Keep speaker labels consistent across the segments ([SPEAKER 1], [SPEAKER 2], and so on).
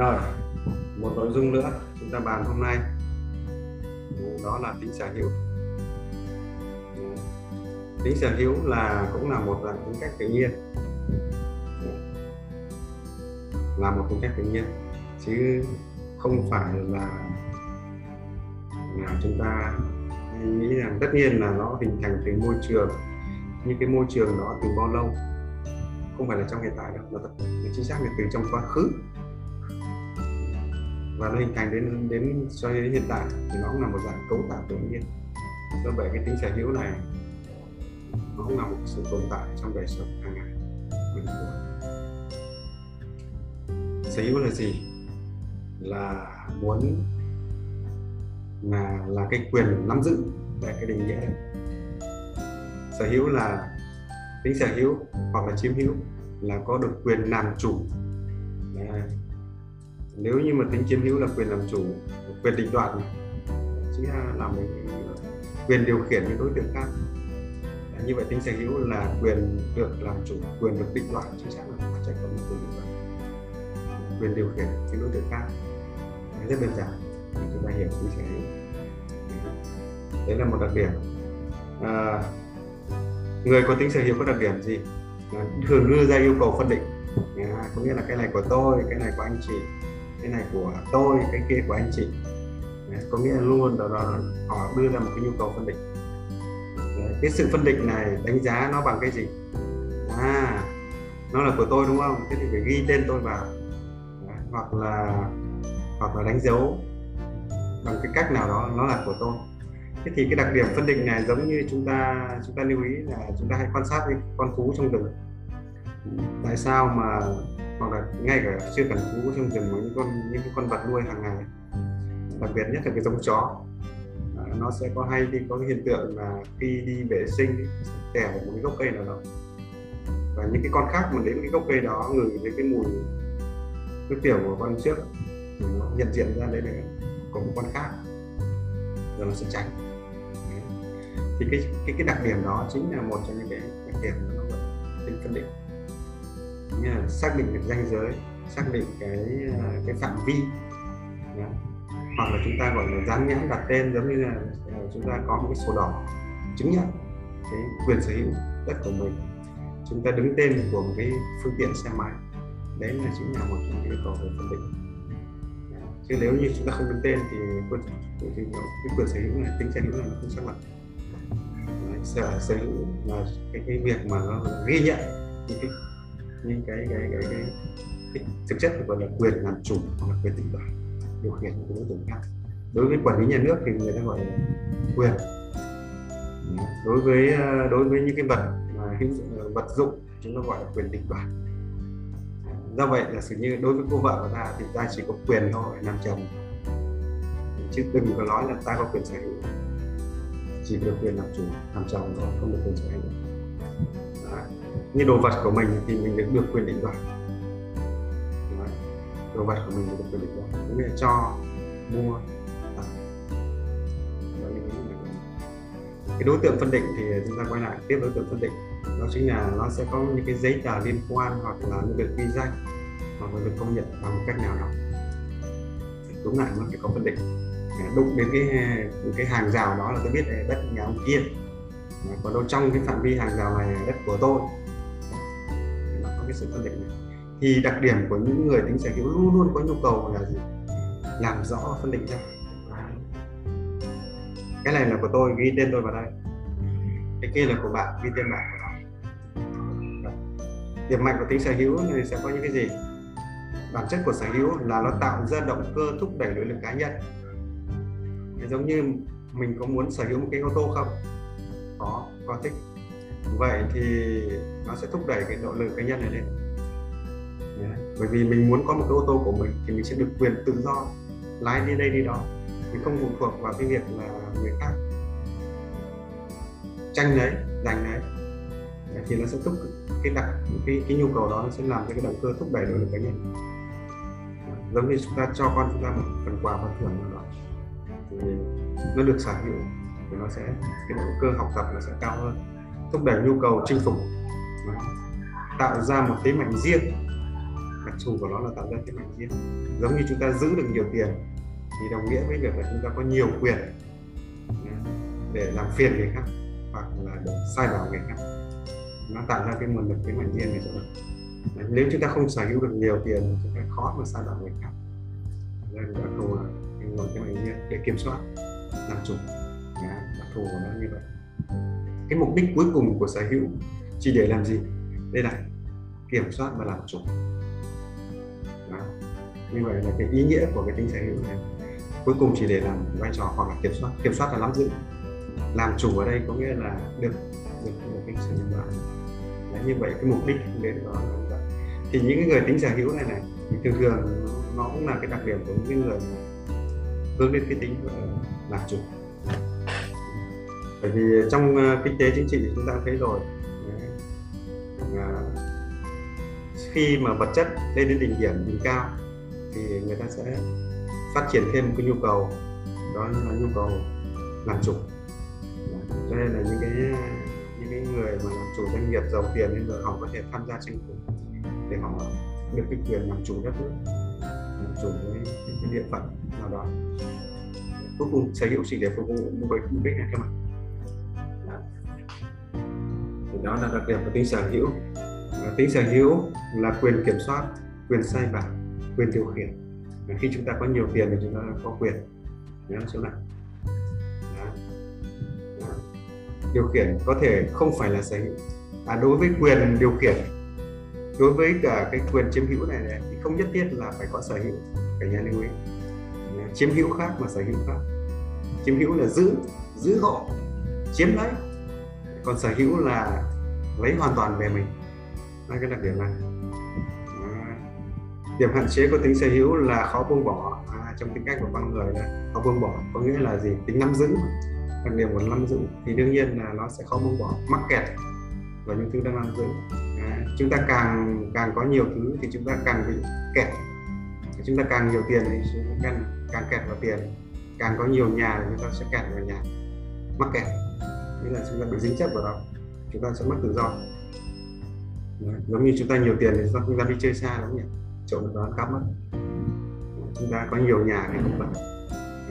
[SPEAKER 1] rồi một nội dung nữa chúng ta bàn hôm nay. Ừ, đó là tính sở hữu. Ừ, tính sở hữu là cũng là một dạng tính cách tự nhiên. Là một tính cách tự nhiên chứ không phải là, là chúng ta nghĩ rằng tất nhiên là nó hình thành từ môi trường. Nhưng cái môi trường đó từ bao lâu? Không phải là trong hiện tại đâu mà thật chính xác là từ trong quá khứ và nó hình thành đến đến cho đến hiện tại thì nó cũng là một dạng cấu tạo tự nhiên. Do vậy cái tính sở hữu này nó cũng là một sự tồn tại trong đời sống hàng ngày mình sở hữu là gì? Là muốn là là cái quyền nắm giữ về cái định nghĩa. Này sở hữu là tính sở hữu hoặc là chiếm hữu là có được quyền làm chủ. Đấy nếu như mà tính chiếm hữu là quyền làm chủ quyền định đoạt chính là làm quyền điều khiển những đối tượng khác. Như vậy tính sở hữu là quyền được làm chủ quyền được định đoạt chính xác là phải có một quyền định đoạt. Quyền điều khiển những đối tượng khác. Đấy, rất đơn giản. Để chúng ta hiểu tính sở hữu. Đấy là một đặc điểm. À, người có tính sở hữu có đặc điểm gì? À, thường đưa ra yêu cầu phân định. À, có nghĩa là cái này của tôi cái này của anh chị cái này của tôi, cái kia của anh chị. Có nghĩa là luôn đó là họ đưa ra một cái nhu cầu phân định. Cái sự phân định này đánh giá nó bằng cái gì? À nó là của tôi đúng không? Thế thì phải ghi tên tôi vào. Hoặc là hoặc là đánh dấu bằng cái cách nào đó, nó là của tôi. Thế thì cái đặc điểm phân định này giống như chúng ta chúng ta lưu ý là chúng ta hãy quan sát cái con thú trong rừng. Tại sao mà hoặc là ngay cả chưa cần thú trong rừng mà những con những cái con vật nuôi hàng ngày. Đặc biệt nhất là cái giống chó. À, nó sẽ có hay đi có cái hiện tượng là khi đi vệ sinh tè vào một cái gốc cây nào đó. Và những cái con khác mà đến cái gốc cây đó ngửi thấy cái mùi nước tiểu của con trước thì nó nhận diện ra đấy là có một con khác. Rồi nó sẽ tránh thì cái cái cái đặc điểm đó chính là một trong những cái đặc điểm nó vẫn tính phân định xác định được ranh giới xác định cái ờ, cái phạm vi. Đó. hoặc là chúng ta gọi là dán nhãn đặt tên giống như là ờ, chúng ta có một cái sổ đỏ chứng nhận cái quyền sở hữu đất của mình. Chúng ta đứng tên của một cái phương tiện xe máy đấy là chính là một trong những yêu cầu về phân định. Chứ nếu như chúng ta không đứng tên thì quyền thì cái quyền sở hữu này tính sở hữu này nó không xác lập. Sở sở hữu là cái, cái việc mà nó ghi nhận những cái những cái cái cái, cái, cái thực chất gọi là quyền làm chủ hoặc là quyền định đoạt điều khiển của đối tượng khác. Đối với quản lý nhà nước thì người ta gọi là quyền. Đối với ờ, đối với những cái vật mà ờ, vật dụng chúng ta gọi là quyền định đoạt do vậy là sự như đối với cô vợ của ta thì ta chỉ có quyền thôi làm chồng. Chứ đừng có nói là ta có quyền sở hữu. Chỉ được quyền làm chủ làm chồng thôi không được quyền sở hữu như đồ vật của mình thì mình được được quyền định đoạt. Đồ vật của mình được quyền định đoạt. Có nghĩa là cho, mua cái đối tượng phân định thì chúng ta quay lại tiếp đối tượng phân định. Đó chính là nó sẽ có những cái giấy tờ liên quan hoặc là được ghi danh hoặc là được công nhận bằng một cách nào đó. Đúng lại nó phải có phân định. Đụng đến cái cái hàng rào đó là tôi biết là đất nhà ông kia còn đâu trong cái phạm vi hàng rào này là đất của tôi cái sự phân định này. Thì đặc điểm của những người tính sở hữu luôn luôn có nhu cầu là gì? Làm rõ, phân định ra cái này là của tôi, ghi tên tôi vào đây. Cái kia là của bạn, ghi tên bạn điểm mạnh của tính sở hữu thì sẽ có những cái gì? Bản chất của sở hữu là nó tạo ra động cơ thúc đẩy nội lực cá nhân. Giống như mình có muốn sở hữu một cái ô tô không? Có có thích vậy thì nó sẽ thúc đẩy cái nỗ lực cá nhân này lên. Bởi vì mình muốn có một cái ô tô của mình thì mình sẽ được quyền tự do lái đi đây đi đó. Mình không phụ thuộc vào cái việc là người khác. Tranh đấy, giành đấy. Thì nó sẽ thúc cái đặc, cái cái nhu cầu đó nó sẽ làm cho cái động cơ thúc đẩy nỗ lực cá nhân. Giống như chúng ta cho con chúng ta một phần quà phần thưởng nào đó, thì nó được sở hữu, thì nó sẽ, cái động cơ học tập nó sẽ cao hơn thúc đẩy nhu cầu chinh phục. Tạo ra một thế mạnh riêng. Đặc thù của nó là tạo ra thế mạnh riêng. Giống như chúng ta giữ được nhiều tiền, thì đồng nghĩa với việc là chúng ta có nhiều quyền để làm phiền người khác, hoặc là để sai bảo người khác. Nó tạo ra cái nguồn lực cái mạnh riêng này cho nếu chúng ta không sở hữu được nhiều tiền thì chúng ta khó mà sai bảo người khác. Nên đặc thù là cái nguồn cái mạnh riêng để kiểm soát, làm chủ. Đặc thù của nó như vậy cái mục đích cuối cùng của sở hữu. Chỉ để làm gì? Đây là kiểm soát và làm chủ. Đó. như vậy là cái ý nghĩa của cái tính sở hữu này. Cuối cùng chỉ để làm vai trò hoặc là kiểm soát kiểm soát là nắm giữ. Làm chủ ở đây có nghĩa là được được, một cái sự nhân bản Đấy, như vậy cái mục đích đến đó là vậy. Thì những cái người tính sở hữu này này thì thường thường nó, cũng là cái đặc điểm của những cái người hướng đến cái tính làm chủ bởi vì trong uh, kinh tế chính trị thì chúng ta thấy rồi. Uh, khi mà vật chất lên đến đỉnh điểm đỉnh cao thì người ta sẽ phát triển thêm một cái nhu cầu. Đó là nhu cầu làm chủ. Cho nên là những cái những cái người mà làm chủ doanh nghiệp giàu tiền nên rồi họ có thể tham gia tranh cử để họ được cái quyền làm chủ đất nước làm chủ cái, cái, địa phận nào đó. Cuối cùng sở hữu chỉ để phục vụ mục đích này các bạn đó là đặc điểm của tính sở hữu. Và tính sở hữu là quyền kiểm soát quyền sai bảo quyền điều khiển. Và khi chúng ta có nhiều tiền thì chúng ta có quyền. Nhớ chỗ này. Điều khiển có thể không phải là sở hữu. À, đối với quyền điều khiển đối với cả cái quyền chiếm hữu này, này thì không nhất thiết là phải có sở hữu. Cả nhà lưu ý. Chiếm hữu khác mà sở hữu khác. Chiếm hữu là giữ giữ hộ chiếm lấy. Còn sở hữu là lấy hoàn toàn về mình. Đó cái đặc điểm này. À, điểm hạn chế của tính sở hữu là khó buông bỏ. À, trong tính cách của con người đó khó buông bỏ có nghĩa là gì? Tính nắm giữ. Đặc điểm của nắm giữ thì đương nhiên là nó sẽ khó buông bỏ mắc kẹt vào những thứ đang nắm giữ. À, chúng ta càng càng có nhiều thứ thì chúng ta càng bị kẹt. Chúng ta càng nhiều tiền thì chúng ta càng, càng kẹt vào tiền. Càng có nhiều nhà thì chúng ta sẽ kẹt vào nhà. Mắc kẹt. Nghĩa là chúng ta bị dính chấp vào đó chúng ta sẽ mất tự do. Đấy. giống như chúng ta nhiều tiền thì chúng ta không dám đi chơi xa đúng không nhỉ trộm đó cắp mất chúng ta có nhiều nhà thì không vậy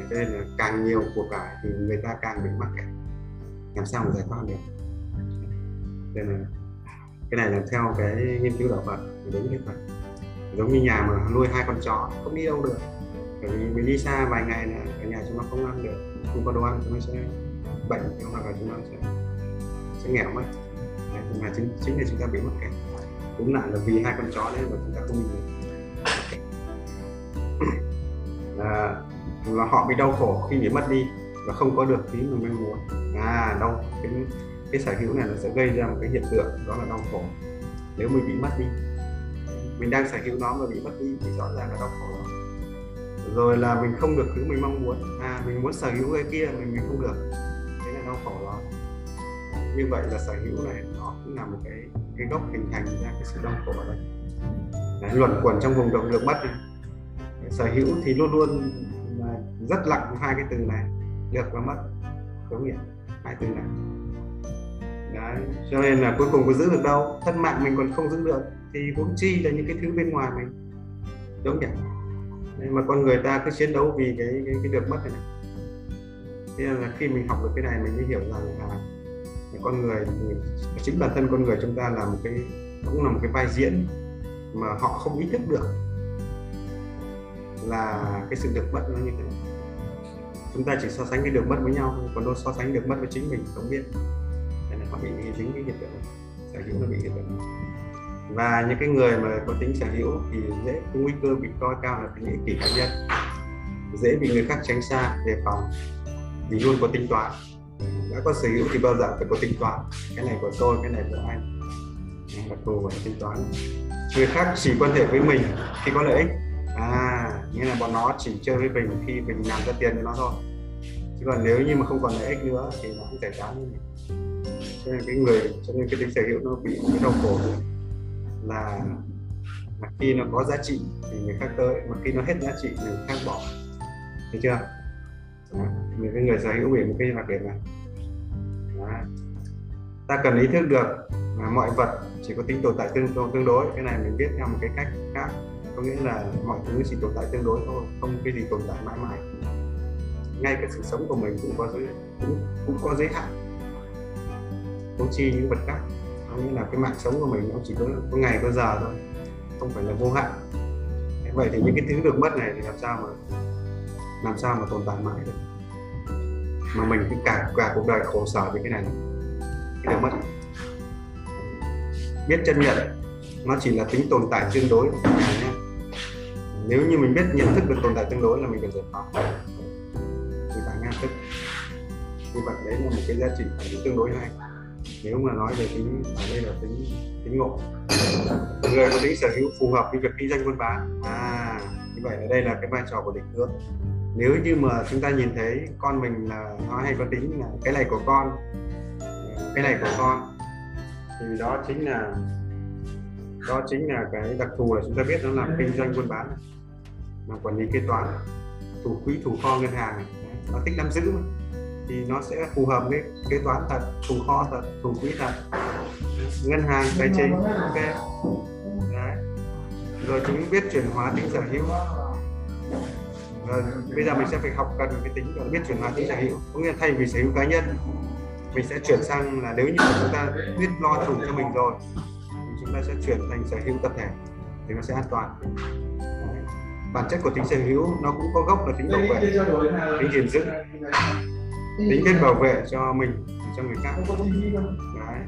[SPEAKER 1] cho nên là càng nhiều của cải thì người ta càng bị mắc kẹt. Làm sao mà giải thoát được? Nên là cái này là theo cái nghiên cứu đạo Phật đúng như vậy. giống như nhà mà nuôi hai con chó, không đi đâu được. Bởi vì mình đi xa vài ngày là ở nhà chúng nó không ăn được, không có đồ ăn, chúng nó sẽ bệnh, hoặc là chúng nó sẽ sẽ nghèo mất đấy, mà chính chính là chúng ta bị mất kẹt. Cũng lại là vì hai con chó đấy mà chúng ta không nhìn à, là họ bị đau khổ khi bị mất đi và không có được thứ mình mong muốn. À đau cái cái sở hữu này nó sẽ gây ra một cái hiện tượng đó là đau khổ. Nếu mình bị mất đi mình đang sở hữu nó mà bị mất đi thì rõ ràng là đau khổ. Rồi là mình không được thứ mình mong muốn. À mình muốn sở hữu cái kia mình mình không được. Thế là đau khổ đó như vậy là sở hữu này nó cũng là một cái cái gốc hình thành ra cái sự đau khổ ở đây Đấy, luẩn quẩn trong vùng động lực mất này. sở hữu thì luôn luôn rất lặng hai cái từ này được và mất. Đúng không hai từ này. Đấy. cho nên là cuối cùng có giữ được đâu? Thân mạng mình còn không giữ được thì huống chi là những cái thứ bên ngoài mình. Đúng không nhỉ mà con người ta cứ chiến đấu vì cái cái, cái được mất này, này. Thế là khi mình học được cái này mình mới hiểu rằng là con người, chính bản thân con người chúng ta là một cái, cũng là một cái vai diễn mà họ không ý thức được là cái sự được mất nó như thế nào. Chúng ta chỉ so sánh cái được mất với nhau còn đâu so sánh được mất với chính mình không biết. Nên là họ bị dính cái hiện tượng sở hữu nó bị hiện tượng và những cái người mà có tính sở hữu thì dễ có nguy cơ bị coi cao là tính ích kỷ cá nhân. Dễ bị người khác tránh xa, đề phòng vì luôn có tính toán đã có sở hữu thì bao giờ phải có tính toán. Cái này của tôi, cái này của anh. Đặc thù phải tính toán. Người khác chỉ quan hệ với mình khi có lợi ích. À nghĩa là bọn nó chỉ chơi với mình khi mình làm ra tiền cho nó thôi. Chứ còn nếu như mà không còn lợi ích nữa thì nó cũng giải tán như này cho nên cái người, cho nên cái tính sở hữu nó bị cái đau khổ là mà khi nó có giá trị thì người khác tới, mà khi nó hết giá trị thì người khác bỏ. Thấy chưa? Đó những cái người sở hữu về một cái đặc điểm này. Đó. ta cần ý thức được là mọi vật chỉ có tính tồn tại tương tương đối. Cái này mình biết theo một cái cách khác. Có nghĩa là mọi thứ chỉ tồn tại tương đối thôi không cái gì tồn tại mãi mãi. Ngay cái sự sống của mình cũng có giới cũng, cũng có giới hạn. Huống chi những vật khác. Có nghĩa là cái mạng sống của mình nó chỉ có, có ngày có giờ thôi không phải là vô hạn. Vậy thì những cái thứ được mất này thì làm sao mà làm sao mà tồn tại mãi được? Mà mình cứ cả cả cuộc đời khổ sở với cái này. Cái được mất. Biết chân nhận, nó chỉ là tính tồn tại tương đối. Nếu như mình biết nhận thức được tồn tại tương đối là mình cần giải phóng. Thì phải ngang thức. Như vậy đấy là một cái giá trị tương đối hay. Nếu mà nói về tính, ở đây là tính tính ngộ. Người có tính sở hữu phù hợp với việc kinh doanh buôn bán. À như vậy ở đây là cái vai trò của định hướng nếu như mà chúng ta nhìn thấy con mình là, nó hay có tính là cái này của con, cái này của con, thì đó chính là, đó chính là cái đặc thù là chúng ta biết nó làm kinh doanh buôn bán là quản lý kế toán, thủ quỹ, thủ kho ngân hàng. Nó thích nắm giữ mà, thì nó sẽ phù hợp với kế toán thật, thủ kho thật, thủ quỹ thật, ngân hàng, tài chính, ok. Đấy. rồi chúng biết chuyển hóa tính sở hữu rồi bây giờ mình sẽ phải học cần cái tính biết chuyển hóa tính sở hữu có nghĩa là thay vì sở hữu cá nhân, mình sẽ chuyển sang là nếu như mà chúng ta biết lo đủ cho mình rồi, thì chúng ta sẽ chuyển thành sở hữu tập thể. Thì nó sẽ an toàn. Bản chất của tính sở hữu nó cũng có gốc là tính bảo vệ. Tính gìn giữ. Tính biết bảo vệ cho mình, cho người khác. Đấy.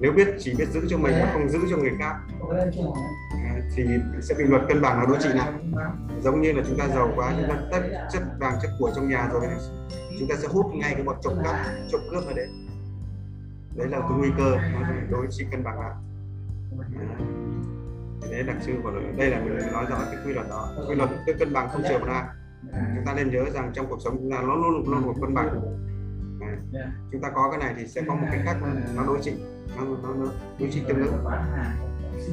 [SPEAKER 1] nếu biết, chỉ biết giữ cho mình mà không giữ cho người khác thì sẽ bị luật cân bằng nó đối trị lại giống như là chúng ta giàu quá chúng ta tất chất vàng chất của trong nhà rồi chúng ta sẽ hút ngay cái bọn trộm cắp trộm cướp ở đấy. Đấy là cái nguy cơ nó đối trị cân bằng lại. Đấy đặc trưng của đây là mình nói rõ cái quy luật đó. Quy luật cái cân bằng không chiều một ai. Chúng ta nên nhớ rằng trong cuộc sống chúng ta nó luôn luôn một cân bằng. À, chúng ta có cái này thì sẽ có một cái khác nó đối trị nó, nó, nó đối trị tương ứng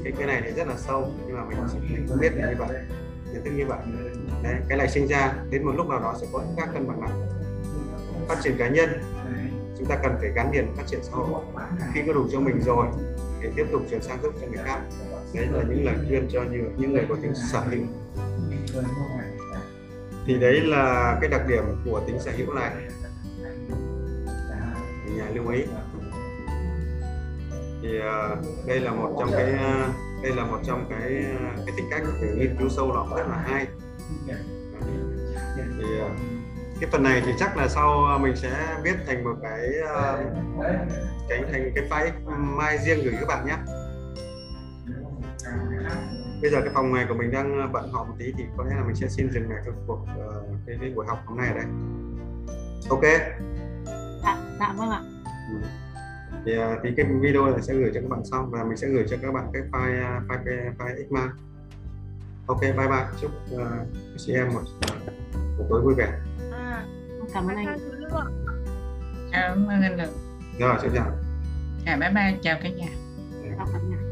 [SPEAKER 1] cái cái này thì rất là sâu nhưng mà mình mình không biết là như vậy nhận thức như vậy. Đấy, cái này sinh ra đến một lúc nào đó sẽ có các cân bằng lại phát triển cá nhân chúng ta cần phải gắn liền phát triển xã hội. Khi có đủ cho mình rồi để tiếp tục chuyển sang giúp cho người khác. Đấy là những lời khuyên cho những những người có tính sở hữu thì đấy là cái đặc điểm của tính sở hữu này. Nhà lưu ý thì uh, đây là một trong cái uh, đây là một trong cái uh, cái tính cách để nghiên cứu sâu lọc rất là hay. Thì uh, cái phần này thì chắc là sau mình sẽ viết thành một cái uh, cái thành cái file mai riêng gửi các bạn nhé. Bây giờ cái phòng này của mình đang bận họp một tí thì có lẽ là mình sẽ xin dừng lại cái cuộc uh, cái, cái buổi học hôm nay ở đây. Ok?
[SPEAKER 2] Dạ, dạ vâng ạ.
[SPEAKER 1] Ừ. thì, uh, thì cái video này sẽ gửi cho các bạn sau và mình sẽ gửi cho các bạn cái file file file, file Xma ok bye bye. Chúc uh, chị em một uh, tối vui vẻ.
[SPEAKER 2] À, cảm ơn anh.
[SPEAKER 3] cảm ơn anh Lực
[SPEAKER 1] rồi xin chào
[SPEAKER 3] à, bye bye. Chào cả nhà.
[SPEAKER 2] Chào cả nhà